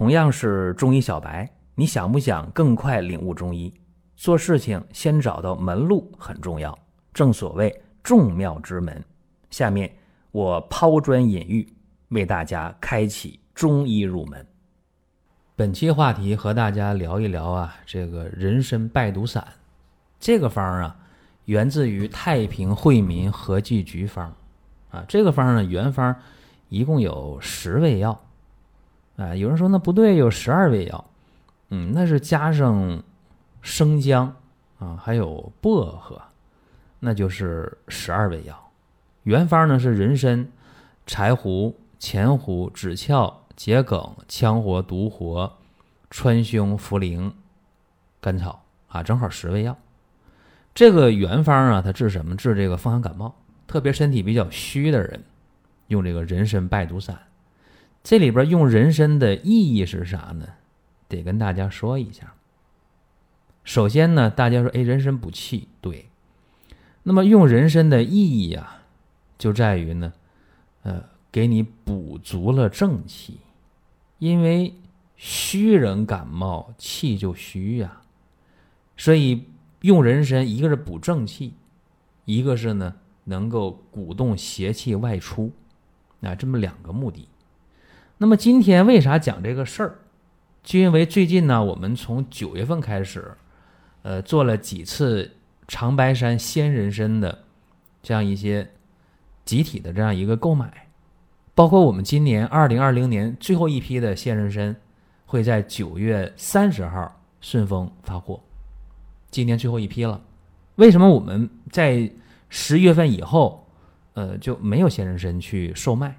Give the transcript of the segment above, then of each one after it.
同样是中医小白，你想不想更快领悟中医？做事情先找到门路很重要，正所谓众妙之门。下面我抛砖引玉，为大家开启中医入门。本期话题和大家聊一聊啊，这个人参败毒散这个方啊，源自于太平惠民和剂局方啊。这个方呢，原方一共有十味药。啊，有人说那不对，有十二味药，嗯，那是加上生姜啊，还有薄荷，那就是十二味药。原方呢是人参、柴胡、前胡、枳壳、桔梗、羌活、独活、川芎、茯苓、甘草啊，正好十味药。这个原方啊，它治什么？治这个风寒感冒，特别身体比较虚的人，用这个人参败毒散。这里边用人参的意义是啥呢？得跟大家说一下。首先呢，大家说，哎，人参补气，对。那么用人参的意义啊，就在于呢，呃，给你补足了正气。因为虚人感冒气就虚呀，所以用人参，一个是补正气，一个是呢能够鼓动邪气外出，啊，这么两个目的。那么今天为啥讲这个事儿？就因为最近呢，我们从九月份开始，呃，做了几次长白山鲜人参的这样一些集体的这样一个购买，包括我们今年二零二零年最后一批的鲜人参会在九月三十号顺丰发货，今年最后一批了。为什么我们在十月份以后，呃，就没有鲜人参去售卖？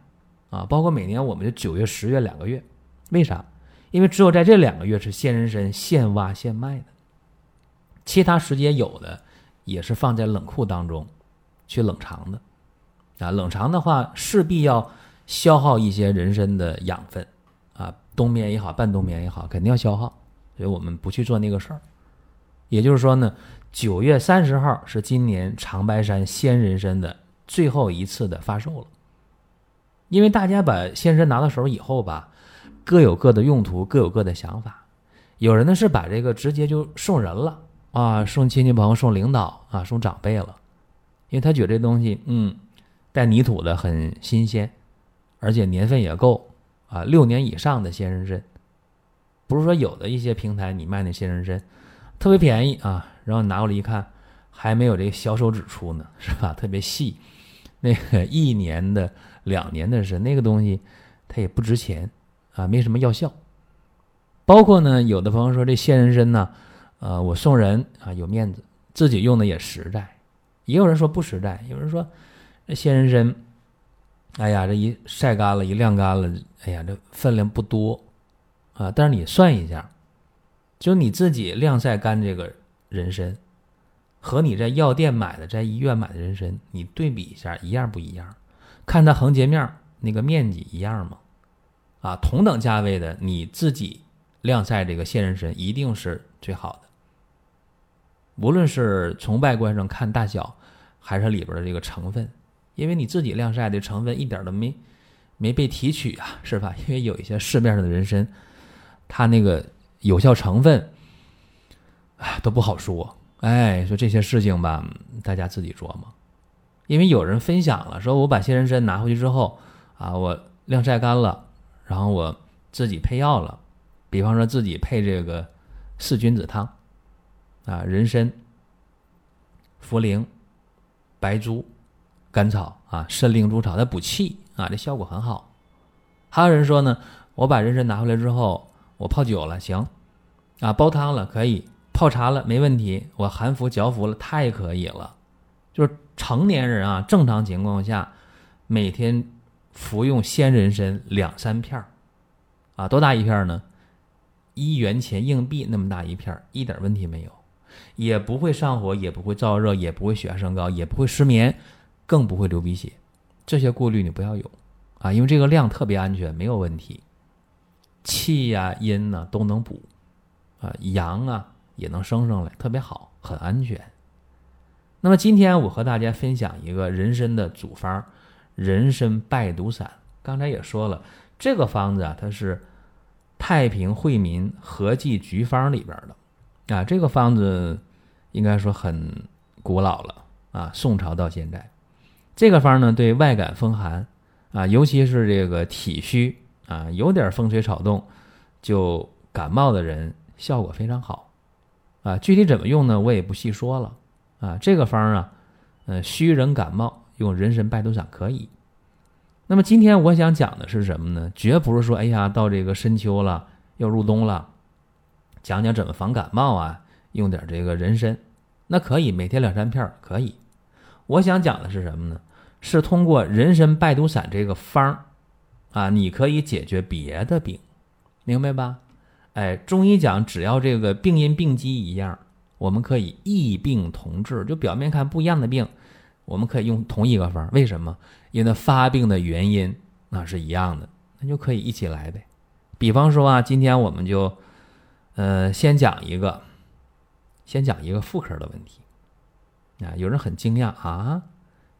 啊，包括每年我们的九月、十月两个月，为啥？因为只有在这两个月是鲜人参现挖现卖的，其他时间有的也是放在冷库当中去冷藏的。啊，冷藏的话势必要消耗一些人参的养分，啊，冬眠也好，半冬眠也好，肯定要消耗，所以我们不去做那个事儿。也就是说呢，九月三十号是今年长白山鲜人参的最后一次的发售了。因为大家把鲜参拿到手以后吧，各有各的用途，各有各的想法。有人呢是把这个直接就送人了啊，送亲戚朋友、送领导啊、送长辈了，因为他觉得这东西嗯带泥土的很新鲜，而且年份也够啊，六年以上的鲜人参，不是说有的一些平台你卖那鲜人参特别便宜啊，然后拿过来一看还没有这个小手指粗呢，是吧？特别细，那个 一年的。两年的是那个东西，它也不值钱啊，没什么药效。包括呢，有的朋友说这鲜人参呢，呃，我送人啊有面子，自己用的也实在。也有人说不实在，有人说这鲜人参，哎呀，这一晒干了，一晾干了，哎呀，这分量不多啊。但是你算一下，就你自己晾晒干这个人参，和你在药店买的、在医院买的人参，你对比一下，一样不一样？看它横截面那个面积一样吗？啊，同等价位的你自己晾晒这个鲜人参一定是最好的。无论是从外观上看大小，还是里边的这个成分，因为你自己晾晒的成分一点都没没被提取啊，是吧？因为有一些市面上的人参，它那个有效成分，啊都不好说。哎，说这些事情吧，大家自己琢磨。因为有人分享了，说我把鲜人参拿回去之后，啊，我晾晒干了，然后我自己配药了，比方说自己配这个四君子汤，啊，人参、茯苓、白术、甘草啊，参苓猪草，它补气啊，这效果很好。还有人说呢，我把人参拿回来之后，我泡酒了，行，啊，煲汤了可以，泡茶了没问题，我含服嚼服了，太可以了，就是。成年人啊，正常情况下，每天服用鲜人参两三片儿，啊，多大一片呢？一元钱硬币那么大一片，一点问题没有，也不会上火，也不会燥热，也不会血压升高，也不会失眠，更不会流鼻血。这些顾虑你不要有啊，因为这个量特别安全，没有问题。气呀、阴呐都能补，啊，阳啊也能升上来，特别好，很安全。那么今天我和大家分享一个人参的组方，人参败毒散。刚才也说了，这个方子啊，它是太平惠民合剂局方里边的啊，这个方子应该说很古老了啊，宋朝到现在，这个方呢对外感风寒啊，尤其是这个体虚啊，有点风吹草动就感冒的人，效果非常好啊。具体怎么用呢？我也不细说了啊。这个方啊，呃，虚人感冒用人参败毒散可以。那么今天我想讲的是什么呢？绝不是说，哎呀，到这个深秋了，要入冬了，讲讲怎么防感冒啊，用点这个人参，那可以，每天两三片可以。我想讲的是什么呢？是通过人参败毒散这个方儿啊，你可以解决别的病，明白吧？哎，中医讲，只要这个病因病机一样，我们可以异病同治，就表面看不一样的病。我们可以用同一个方，为什么？因为发病的原因那是一样的，那就可以一起来呗。比方说啊，今天我们就，呃，先讲一个，先讲一个妇科的问题。啊，有人很惊讶啊，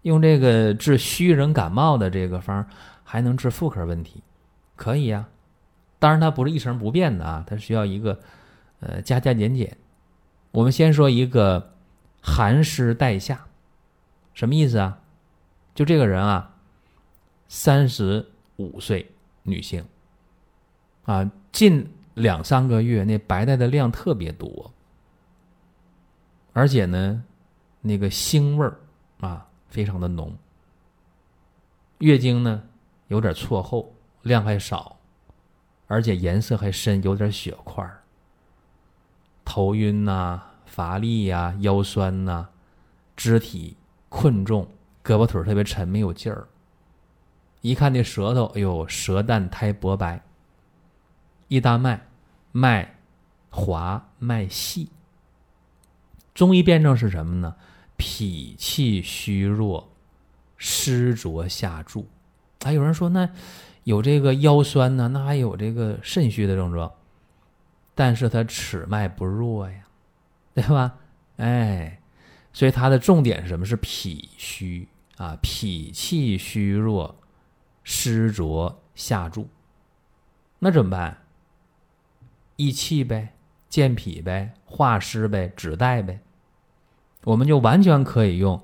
用这个治虚人感冒的这个方还能治妇科问题？可以呀，当然它不是一成不变的啊，它需要一个，呃，加加减减。我们先说一个寒湿带下。什么意思啊？就这个人啊，三十五岁女性，啊，近两三个月那白带的量特别多，而且呢，那个腥味儿啊非常的浓，月经呢有点错后，量还少，而且颜色还深，有点血块儿，头晕呐，乏力呀，腰酸呐，肢体。困重，胳膊腿特别沉，没有劲儿。一看那舌头，哎呦，舌淡苔薄白。一搭脉，脉滑脉细。中医辨证是什么呢？脾气虚弱，湿浊下注。还有人说，那有这个腰酸呢，那还有这个肾虚的症状，但是他尺脉不弱呀，对吧？哎。所以他的重点是什么？是脾虚啊，脾气虚弱，湿浊下注。那怎么办？益气呗，健脾呗，化湿呗，止带呗。我们就完全可以用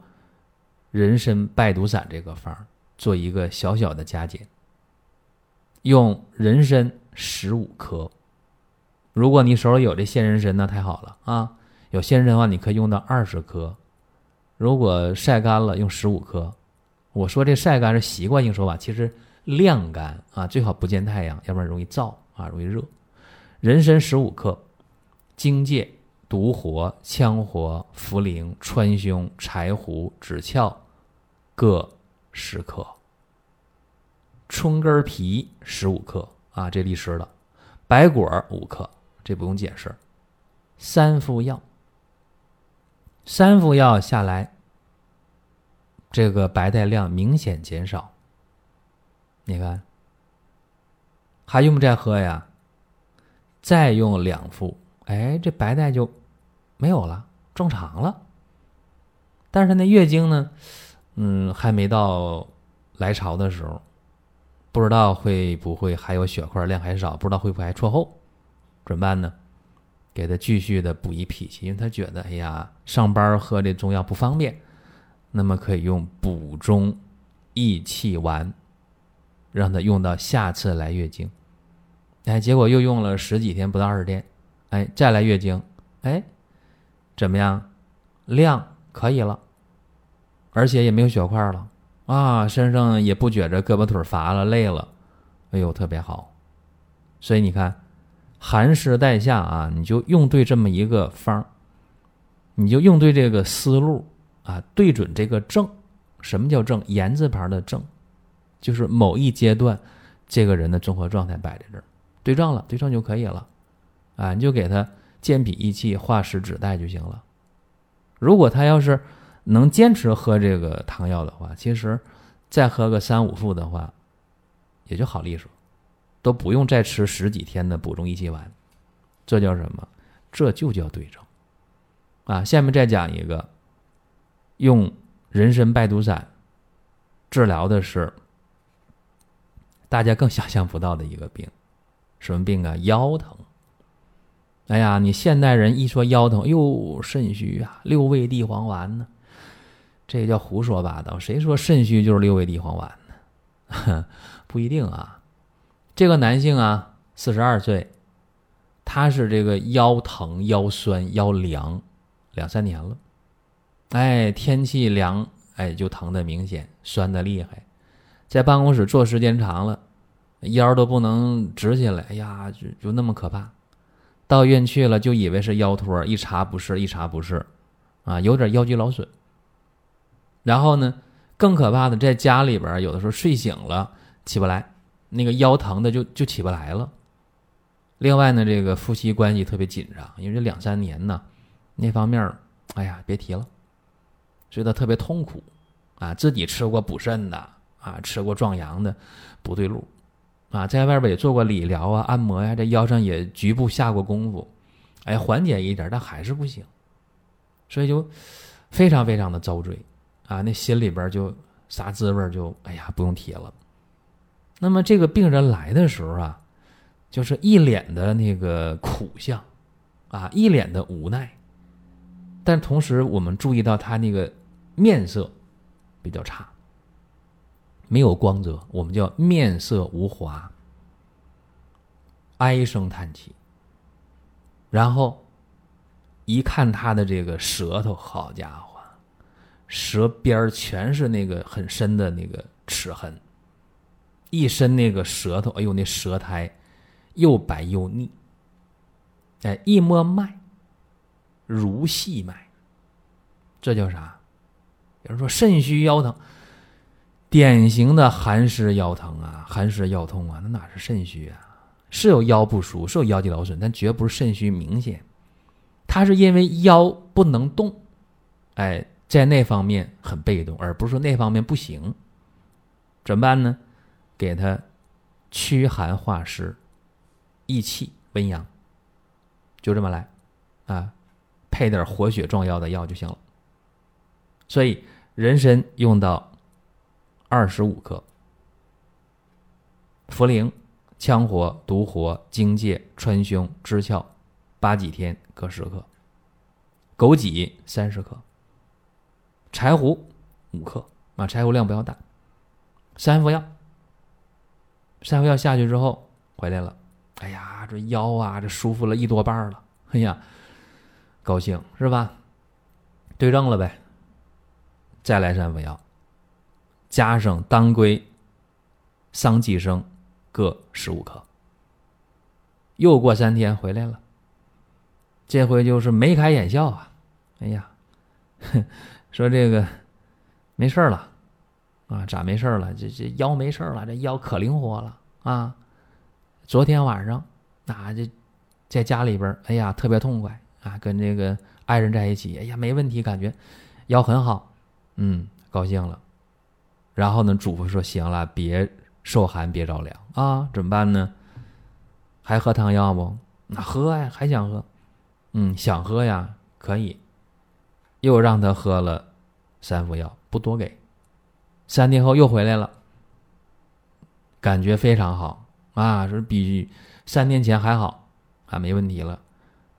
人参败毒散这个方做一个小小的加减。用人参十五克，如果你手里有这鲜人参，那太好了啊。有鲜人参的话，你可以用到二十克。如果晒干了，用十五克。我说这晒干是习惯性说法，其实晾干啊，最好不见太阳，要不然容易燥啊，容易热。人参十五克，荆芥、独活、羌活、茯苓、川芎、柴胡、枳壳各十克。春根皮十五克啊，这历史了。白果五克，这不用解释。三副药。三副药下来，这个白带量明显减少。你看，还用不再喝呀？再用两副，哎，这白带就没有了，正常了。但是那月经呢，嗯，还没到来潮的时候，不知道会不会还有血块，量还少，不知道会不会还错后，怎么办呢？给他继续的补益脾气，因为他觉得哎呀，上班喝这中药不方便，那么可以用补中益气丸，让他用到下次来月经。哎，结果又用了十几天，不到二十天，哎，再来月经，哎，怎么样？量可以了，而且也没有血块了啊，身上也不觉着胳膊腿乏了、累了，哎呦，特别好。所以你看。寒湿带下啊，你就用对这么一个方你就用对这个思路啊，对准这个症。什么叫症？言字旁的症，就是某一阶段这个人的综合状态摆在这儿，对症了，对症就可以了啊，你就给他健脾益气、化湿止带就行了。如果他要是能坚持喝这个汤药的话，其实再喝个三五副的话，也就好利索。都不用再吃十几天的补中益气丸，这叫什么？这就叫对症啊！下面再讲一个，用人参败毒散治疗的是大家更想象不到的一个病什么病啊？腰疼。哎呀，你现代人一说腰疼，哟，肾虚啊，六味地黄丸呢？这叫胡说八道。谁说肾虚就是六味地黄丸呢？不一定啊。这个男性啊，四十二岁，他是这个腰疼、腰酸、腰凉两三年了。哎，天气凉，哎，就疼的明显，酸的厉害。在办公室坐时间长了，腰都不能直起来。哎呀，就就那么可怕。到医院去了，就以为是腰托，一查不是，一查不是，啊，有点腰肌劳损。然后呢，更可怕的，在家里边有的时候睡醒了起不来，那个腰疼的就就起不来了。另外呢，这个夫妻关系特别紧张，因为这两三年呢，那方面，哎呀，别提了，觉得特别痛苦，啊，自己吃过补肾的，啊，吃过壮阳的，不对路。啊，在外边也做过理疗啊、按摩呀，这腰上也局部下过功夫，哎，缓解一点，但还是不行，所以就非常非常的遭罪啊，那心里边就啥滋味就哎呀不用提了。那么这个病人来的时候啊，就是一脸的那个苦相，啊，一脸的无奈，但同时我们注意到他那个面色比较差。没有光泽，我们叫面色无华，唉声叹气。然后一看他的这个舌头，好家伙，舌边全是那个很深的那个齿痕，一伸那个舌头，哎呦，那舌苔又白又腻。哎，一摸脉，如细脉，这叫啥？有人说肾虚腰疼。典型的寒湿腰疼啊，寒湿腰痛啊，那哪是肾虚啊？是有腰不舒，是有腰肌劳损，但绝不是肾虚明显。他是因为腰不能动，哎，在那方面很被动，而不是说那方面不行。怎么办呢？给他驱寒化湿、益气温阳，就这么来啊，配点活血壮腰的药就行了。所以人参用到。二十五克，茯苓、羌活、独活、荆芥、川芎、知翘、八戟天各十克，枸杞三十克，柴胡五克啊，柴胡量不要大。三副药，三副药下去之后回来了，哎呀，这腰啊，这舒服了一多半了，哎呀，高兴是吧？对症了呗，再来三副药。加上当归、桑寄生各十五克。又过三天回来了，这回就是眉开眼笑啊！哎呀，哼说这个没事了啊？咋没事了？这这腰没事了？这腰可灵活了啊！昨天晚上啊，这在家里边，哎呀，特别痛快啊！跟这个爱人在一起，哎呀，没问题，感觉腰很好，嗯，高兴了。然后呢，嘱咐说：“行了，别受寒，别着凉啊！怎么办呢？还喝汤药不？那喝呀，还想喝？嗯，想喝呀，可以。又让他喝了三副药，不多给。三天后又回来了，感觉非常好啊，说比三天前还好啊，没问题了。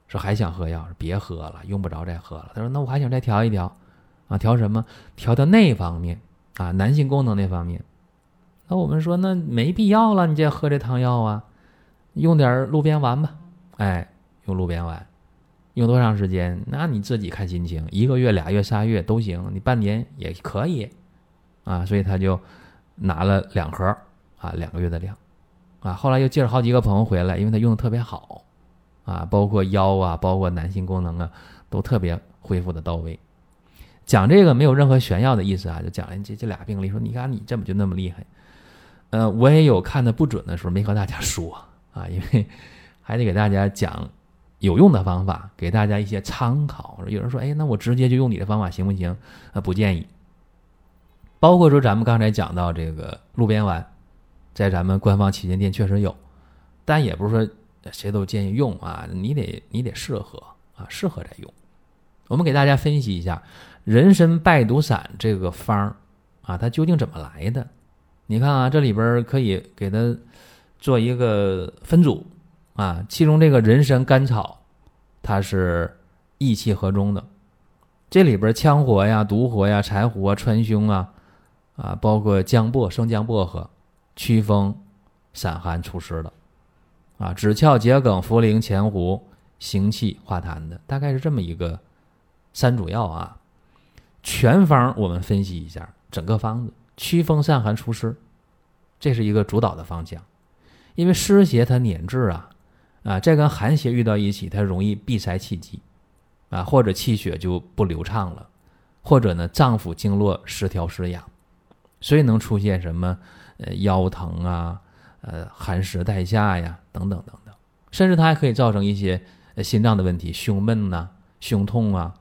说还想喝药，别喝了，用不着再喝了。他说：那我还想再调一调啊，调什么？调调那方面。”啊，男性功能那方面，那我们说那没必要了，你这喝这汤药啊，用点鹿鞭丸吧。哎，用鹿鞭丸，用多长时间？那你自己看心情，一个月、俩月、仨月都行，你半年也可以。啊，所以他就拿了两盒啊，两个月的量。啊，后来又介绍好几个朋友回来，因为他用的特别好，啊，包括腰啊，包括男性功能啊，都特别恢复的到位。讲这个没有任何炫耀的意思啊，就讲了这这俩病例，说你看你这么就那么厉害，呃，我也有看的不准的时候，没和大家说啊，因为还得给大家讲有用的方法，给大家一些参考。有人说，哎，那我直接就用你的方法行不行？啊，不建议。包括说咱们刚才讲到这个鹿鞭丸，在咱们官方旗舰店确实有，但也不是说谁都建议用啊，你得你得适合啊，适合再用。我们给大家分析一下。人参败毒散这个方儿啊，它究竟怎么来的？你看啊，这里边可以给它做一个分组啊，其中这个人参、甘草，它是益气和中的，这里边羌活呀、独活呀、柴胡啊、川芎啊，啊，包括姜薄、生姜薄荷，祛风散寒除湿的，啊，止窍桔梗茯苓前胡行气化痰的，大概是这么一个三主要啊。全方我们分析一下整个方子，祛风散寒除湿，这是一个主导的方向。因为湿邪它粘滞啊，啊，这跟寒邪遇到一起，它容易闭塞气机，啊，或者气血就不流畅了，或者呢脏腑经络失调失养，所以能出现什么呃腰疼啊，呃寒湿带下呀等等等等，甚至它还可以造成一些呃心脏的问题，胸闷呐、胸痛啊。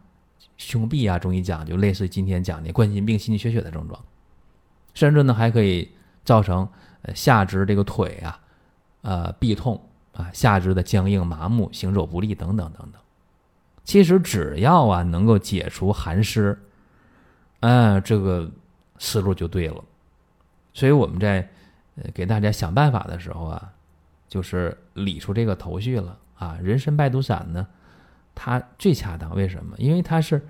胸痹啊，中医讲就类似今天讲的冠心病、心肌缺血的症状，甚至呢还可以造成呃下肢这个腿啊，呃痹痛啊，下肢的僵硬麻木、行走不利等等等等。其实只要啊能够解除寒湿，嗯，这个思路就对了。所以我们在呃给大家想办法的时候啊，就是理出这个头绪了啊。人参败毒散呢。它最恰当，为什么？因为它是，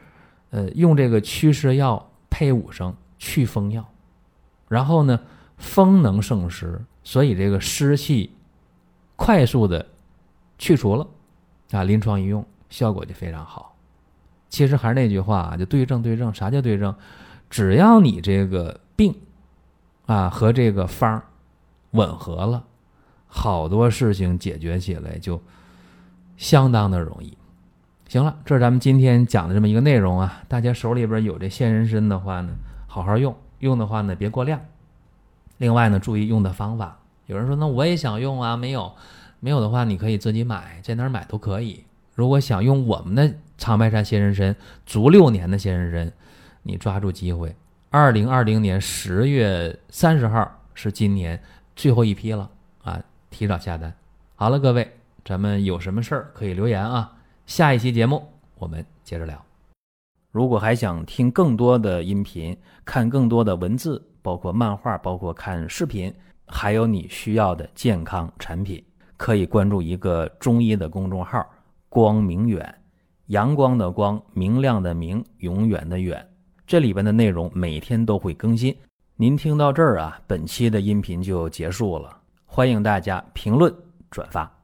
呃，用这个祛湿药配五升祛风药，然后呢，风能胜湿，所以这个湿气快速的去除了，啊，临床一用效果就非常好。其实还是那句话啊，就对症对症。啥叫对症？只要你这个病啊和这个方吻合了，好多事情解决起来就相当的容易。行了，这是咱们今天讲的这么一个内容啊。大家手里边有这鲜人参的话呢，好好用，用的话呢别过量。另外呢，注意用的方法。有人说，那我也想用啊，没有，没有的话你可以自己买，在哪儿买都可以。如果想用我们的长白山鲜人参，足六年的鲜人参，你抓住机会，二零二零年十月三十号是今年最后一批了啊，提早下单。好了，各位，咱们有什么事儿可以留言啊。下一期节目我们接着聊。如果还想听更多的音频，看更多的文字，包括漫画，包括看视频，还有你需要的健康产品，可以关注一个中医的公众号“光明远”，阳光的光，明亮的明，永远的远。这里边的内容每天都会更新。您听到这儿啊，本期的音频就结束了。欢迎大家评论转发。